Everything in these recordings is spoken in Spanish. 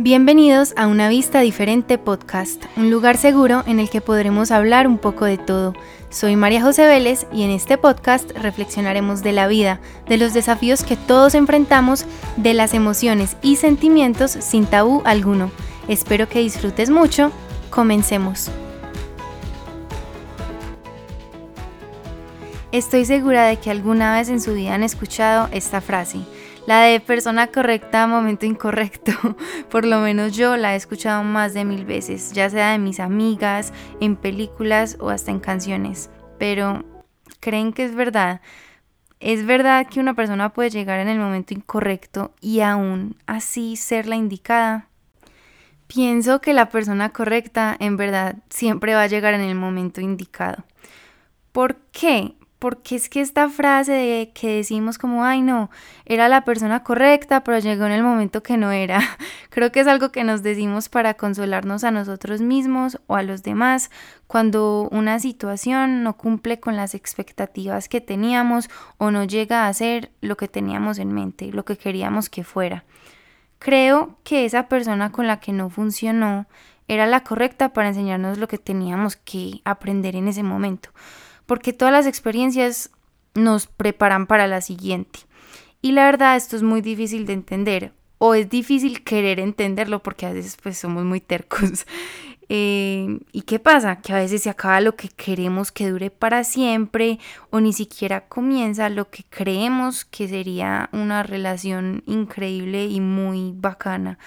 Bienvenidos a Una Vista Diferente Podcast, un lugar seguro en el que podremos hablar un poco de todo. Soy María José Vélez y en este podcast reflexionaremos de la vida, de los desafíos que todos enfrentamos, de las emociones y sentimientos sin tabú alguno. Espero que disfrutes mucho. Comencemos. Estoy segura de que alguna vez en su vida han escuchado esta frase la de persona correcta, momento incorrecto, por lo menos yo la he escuchado más de mil veces, ya sea de mis amigas, en películas o hasta en canciones. Pero, ¿creen que es verdad? ¿Es verdad que una persona puede llegar en el momento incorrecto y aún así ser la indicada? Pienso que la persona correcta en verdad siempre va a llegar en el momento indicado. ¿Por qué? Porque es que esta frase de que decimos como, ay no, era la persona correcta, pero llegó en el momento que no era, creo que es algo que nos decimos para consolarnos a nosotros mismos o a los demás cuando una situación no cumple con las expectativas que teníamos o no llega a ser lo que teníamos en mente, lo que queríamos que fuera. Creo que esa persona con la que no funcionó era la correcta para enseñarnos lo que teníamos que aprender en ese momento porque todas las experiencias nos preparan para la siguiente. Y la verdad esto es muy difícil de entender o es difícil querer entenderlo porque a veces pues somos muy tercos. Eh, ¿Y qué pasa? Que a veces se acaba lo que queremos que dure para siempre o ni siquiera comienza lo que creemos que sería una relación increíble y muy bacana.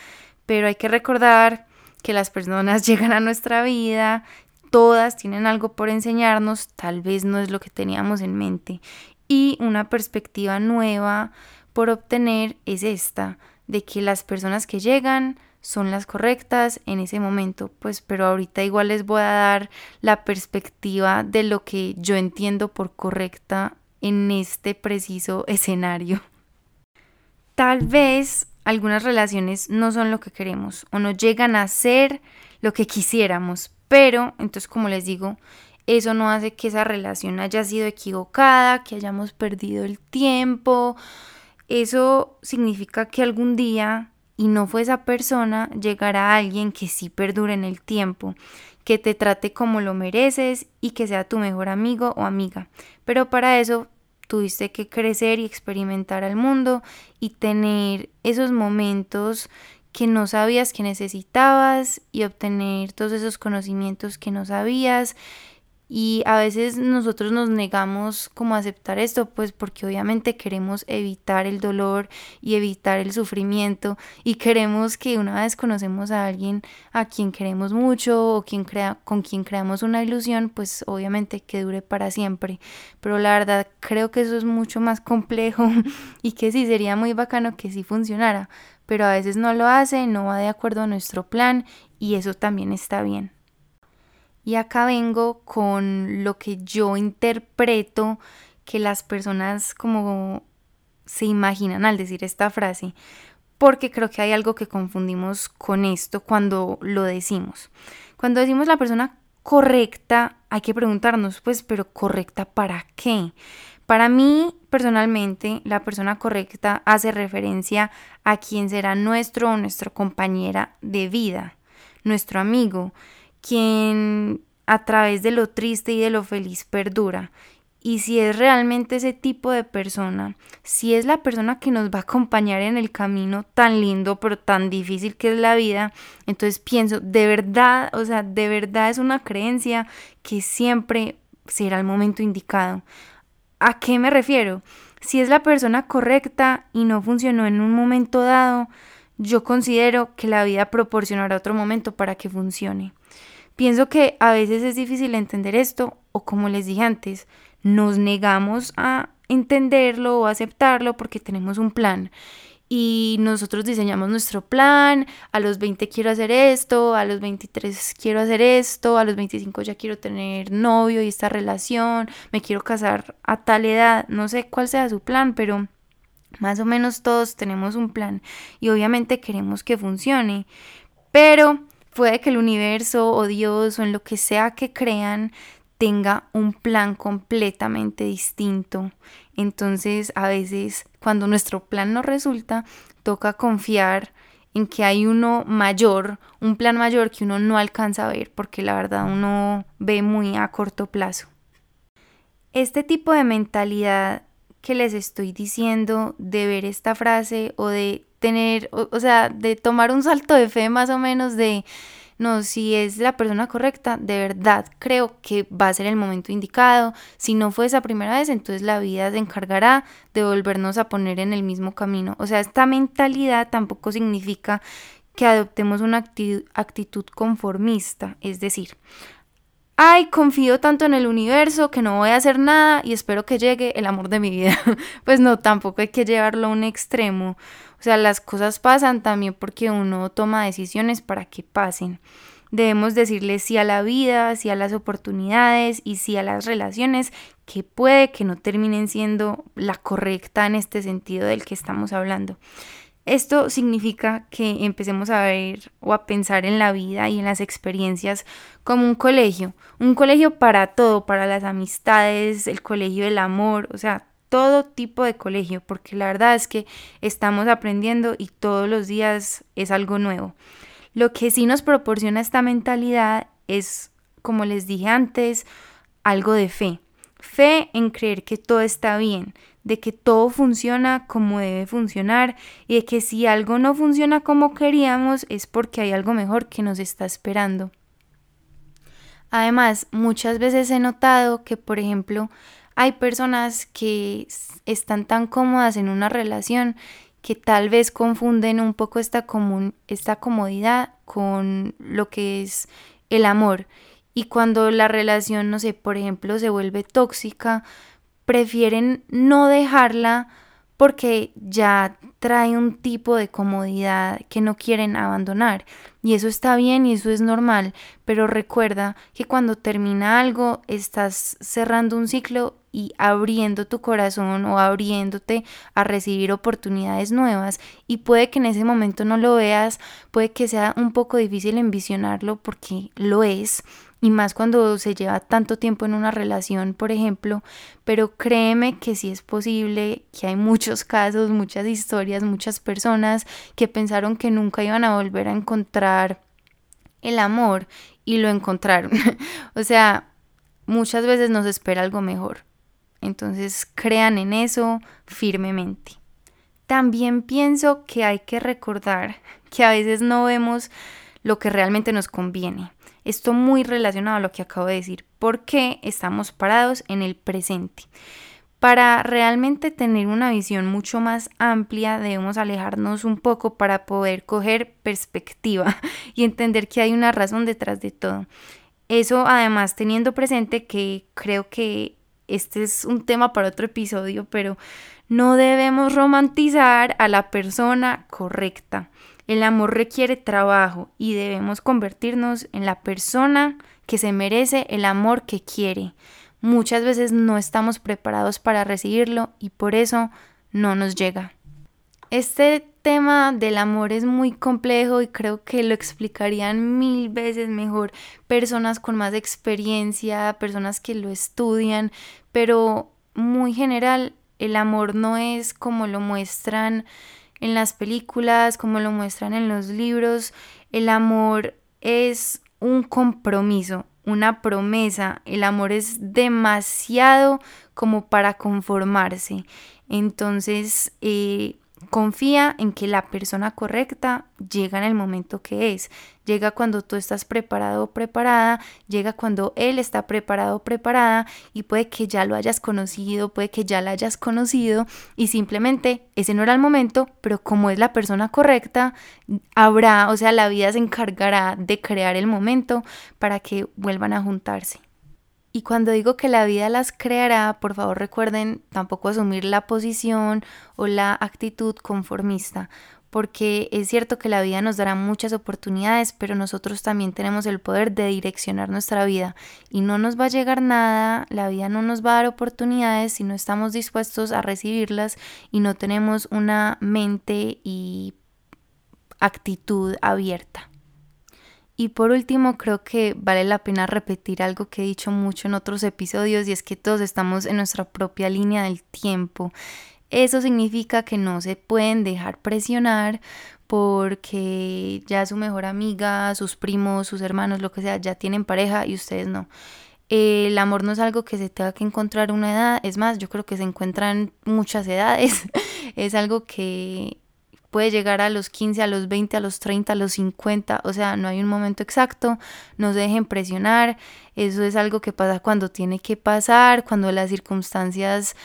Pero hay que recordar que las personas llegan a nuestra vida, todas tienen algo por enseñarnos, tal vez no es lo que teníamos en mente. Y una perspectiva nueva por obtener es esta, de que las personas que llegan son las correctas en ese momento, pues pero ahorita igual les voy a dar la perspectiva de lo que yo entiendo por correcta en este preciso escenario. Tal vez algunas relaciones no son lo que queremos o no llegan a ser lo que quisiéramos, pero, entonces, como les digo, eso no hace que esa relación haya sido equivocada, que hayamos perdido el tiempo. Eso significa que algún día, y no fue esa persona, llegará alguien que sí perdure en el tiempo, que te trate como lo mereces y que sea tu mejor amigo o amiga. Pero para eso tuviste que crecer y experimentar al mundo y tener esos momentos que no sabías que necesitabas y obtener todos esos conocimientos que no sabías. Y a veces nosotros nos negamos como a aceptar esto, pues porque obviamente queremos evitar el dolor y evitar el sufrimiento y queremos que una vez conocemos a alguien a quien queremos mucho o quien crea, con quien creamos una ilusión, pues obviamente que dure para siempre. Pero la verdad creo que eso es mucho más complejo y que sí sería muy bacano que sí funcionara pero a veces no lo hace, no va de acuerdo a nuestro plan y eso también está bien. Y acá vengo con lo que yo interpreto que las personas como se imaginan al decir esta frase, porque creo que hay algo que confundimos con esto cuando lo decimos. Cuando decimos la persona correcta, hay que preguntarnos, pues, pero correcta para qué? Para mí, personalmente, la persona correcta hace referencia a quien será nuestro o nuestra compañera de vida, nuestro amigo, quien a través de lo triste y de lo feliz perdura. Y si es realmente ese tipo de persona, si es la persona que nos va a acompañar en el camino tan lindo pero tan difícil que es la vida, entonces pienso, de verdad, o sea, de verdad es una creencia que siempre será el momento indicado. ¿A qué me refiero? Si es la persona correcta y no funcionó en un momento dado, yo considero que la vida proporcionará otro momento para que funcione. Pienso que a veces es difícil entender esto o como les dije antes, nos negamos a entenderlo o aceptarlo porque tenemos un plan y nosotros diseñamos nuestro plan, a los 20 quiero hacer esto, a los 23 quiero hacer esto, a los 25 ya quiero tener novio y esta relación, me quiero casar a tal edad, no sé cuál sea su plan, pero más o menos todos tenemos un plan y obviamente queremos que funcione, pero puede que el universo o Dios o en lo que sea que crean tenga un plan completamente distinto. Entonces, a veces, cuando nuestro plan no resulta, toca confiar en que hay uno mayor, un plan mayor que uno no alcanza a ver, porque la verdad uno ve muy a corto plazo. Este tipo de mentalidad que les estoy diciendo, de ver esta frase o de tener, o, sea, de tomar un salto de fe más o menos de, no, si es la persona correcta, de verdad creo que va a ser el momento indicado. Si no fue esa primera vez, entonces la vida se encargará de volvernos a poner en el mismo camino. O sea, esta mentalidad tampoco significa que adoptemos una actitud conformista, es decir, ay, confío tanto en el universo que no voy a hacer nada y espero que llegue el amor de mi vida. pues no, tampoco hay que llevarlo a un extremo. O sea, las cosas pasan también porque uno toma decisiones para que pasen. Debemos decirle sí a la vida, sí a las oportunidades y sí a las relaciones que puede que no terminen siendo la correcta en este sentido del que estamos hablando. Esto significa que empecemos a ver o a pensar en la vida y en las experiencias como un colegio, un colegio para todo, para las amistades, el colegio del amor, o sea, todo tipo de colegio, porque la verdad es que estamos aprendiendo y todos los días es algo nuevo. Lo que sí nos proporciona esta mentalidad es, como les dije antes, algo de fe. Fe en creer que todo está bien, de que todo funciona como debe funcionar y de que si algo no funciona como queríamos es porque hay algo mejor que nos está esperando. Además, muchas veces he notado que, por ejemplo, hay personas que están tan cómodas en una relación que tal vez confunden un poco esta, esta comodidad con lo que es el amor. Y cuando la relación, no sé, por ejemplo, se vuelve tóxica, prefieren no dejarla porque ya trae un tipo de comodidad que no quieren abandonar. Y eso está bien y eso es normal, pero recuerda que cuando termina algo estás cerrando un ciclo y abriendo tu corazón o abriéndote a recibir oportunidades nuevas y puede que en ese momento no lo veas, puede que sea un poco difícil envisionarlo porque lo es y más cuando se lleva tanto tiempo en una relación, por ejemplo, pero créeme que sí es posible, que hay muchos casos, muchas historias, muchas personas que pensaron que nunca iban a volver a encontrar el amor y lo encontraron. o sea, muchas veces nos espera algo mejor. Entonces crean en eso firmemente. También pienso que hay que recordar que a veces no vemos lo que realmente nos conviene. Esto muy relacionado a lo que acabo de decir, porque estamos parados en el presente. Para realmente tener una visión mucho más amplia debemos alejarnos un poco para poder coger perspectiva y entender que hay una razón detrás de todo. Eso además teniendo presente que creo que este es un tema para otro episodio, pero no debemos romantizar a la persona correcta. El amor requiere trabajo y debemos convertirnos en la persona que se merece el amor que quiere. Muchas veces no estamos preparados para recibirlo y por eso no nos llega. Este tema del amor es muy complejo y creo que lo explicarían mil veces mejor personas con más experiencia, personas que lo estudian, pero muy general el amor no es como lo muestran en las películas, como lo muestran en los libros. El amor es un compromiso, una promesa. El amor es demasiado como para conformarse. Entonces, eh, Confía en que la persona correcta llega en el momento que es, llega cuando tú estás preparado o preparada, llega cuando él está preparado o preparada y puede que ya lo hayas conocido, puede que ya la hayas conocido y simplemente ese no era el momento, pero como es la persona correcta, habrá, o sea, la vida se encargará de crear el momento para que vuelvan a juntarse. Y cuando digo que la vida las creará, por favor recuerden tampoco asumir la posición o la actitud conformista, porque es cierto que la vida nos dará muchas oportunidades, pero nosotros también tenemos el poder de direccionar nuestra vida y no nos va a llegar nada, la vida no nos va a dar oportunidades si no estamos dispuestos a recibirlas y no tenemos una mente y actitud abierta. Y por último, creo que vale la pena repetir algo que he dicho mucho en otros episodios y es que todos estamos en nuestra propia línea del tiempo. Eso significa que no se pueden dejar presionar porque ya su mejor amiga, sus primos, sus hermanos, lo que sea, ya tienen pareja y ustedes no. El amor no es algo que se tenga que encontrar una edad, es más, yo creo que se encuentra en muchas edades. es algo que puede llegar a los 15, a los 20, a los 30, a los 50, o sea, no hay un momento exacto, no se dejen presionar, eso es algo que pasa cuando tiene que pasar, cuando las circunstancias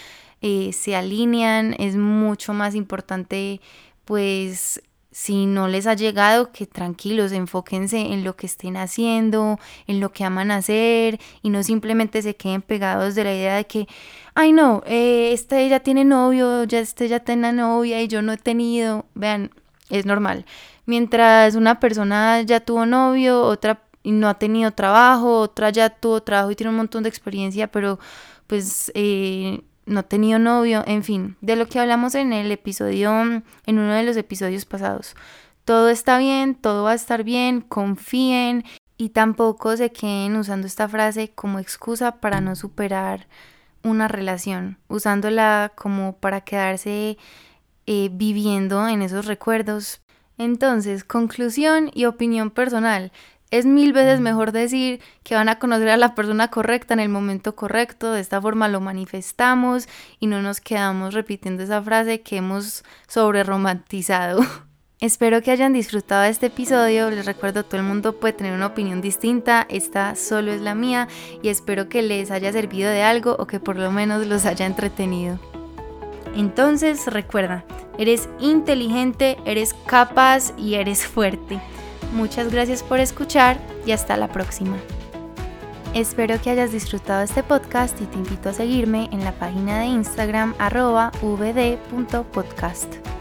eh, se alinean, es mucho más importante pues si no les ha llegado, que tranquilos, enfóquense en lo que estén haciendo, en lo que aman hacer y no simplemente se queden pegados de la idea de que, ay no, eh, este ya tiene novio, ya este ya tiene novia y yo no he tenido. Vean, es normal. Mientras una persona ya tuvo novio, otra no ha tenido trabajo, otra ya tuvo trabajo y tiene un montón de experiencia, pero pues eh, no he tenido novio, en fin, de lo que hablamos en el episodio, en uno de los episodios pasados. Todo está bien, todo va a estar bien, confíen y tampoco se queden usando esta frase como excusa para no superar una relación, usándola como para quedarse eh, viviendo en esos recuerdos. Entonces, conclusión y opinión personal. Es mil veces mejor decir que van a conocer a la persona correcta en el momento correcto, de esta forma lo manifestamos y no nos quedamos repitiendo esa frase que hemos sobre romantizado. Espero que hayan disfrutado de este episodio, les recuerdo todo el mundo puede tener una opinión distinta, esta solo es la mía y espero que les haya servido de algo o que por lo menos los haya entretenido. Entonces recuerda, eres inteligente, eres capaz y eres fuerte. Muchas gracias por escuchar y hasta la próxima. Espero que hayas disfrutado este podcast y te invito a seguirme en la página de Instagram arroba vd.podcast.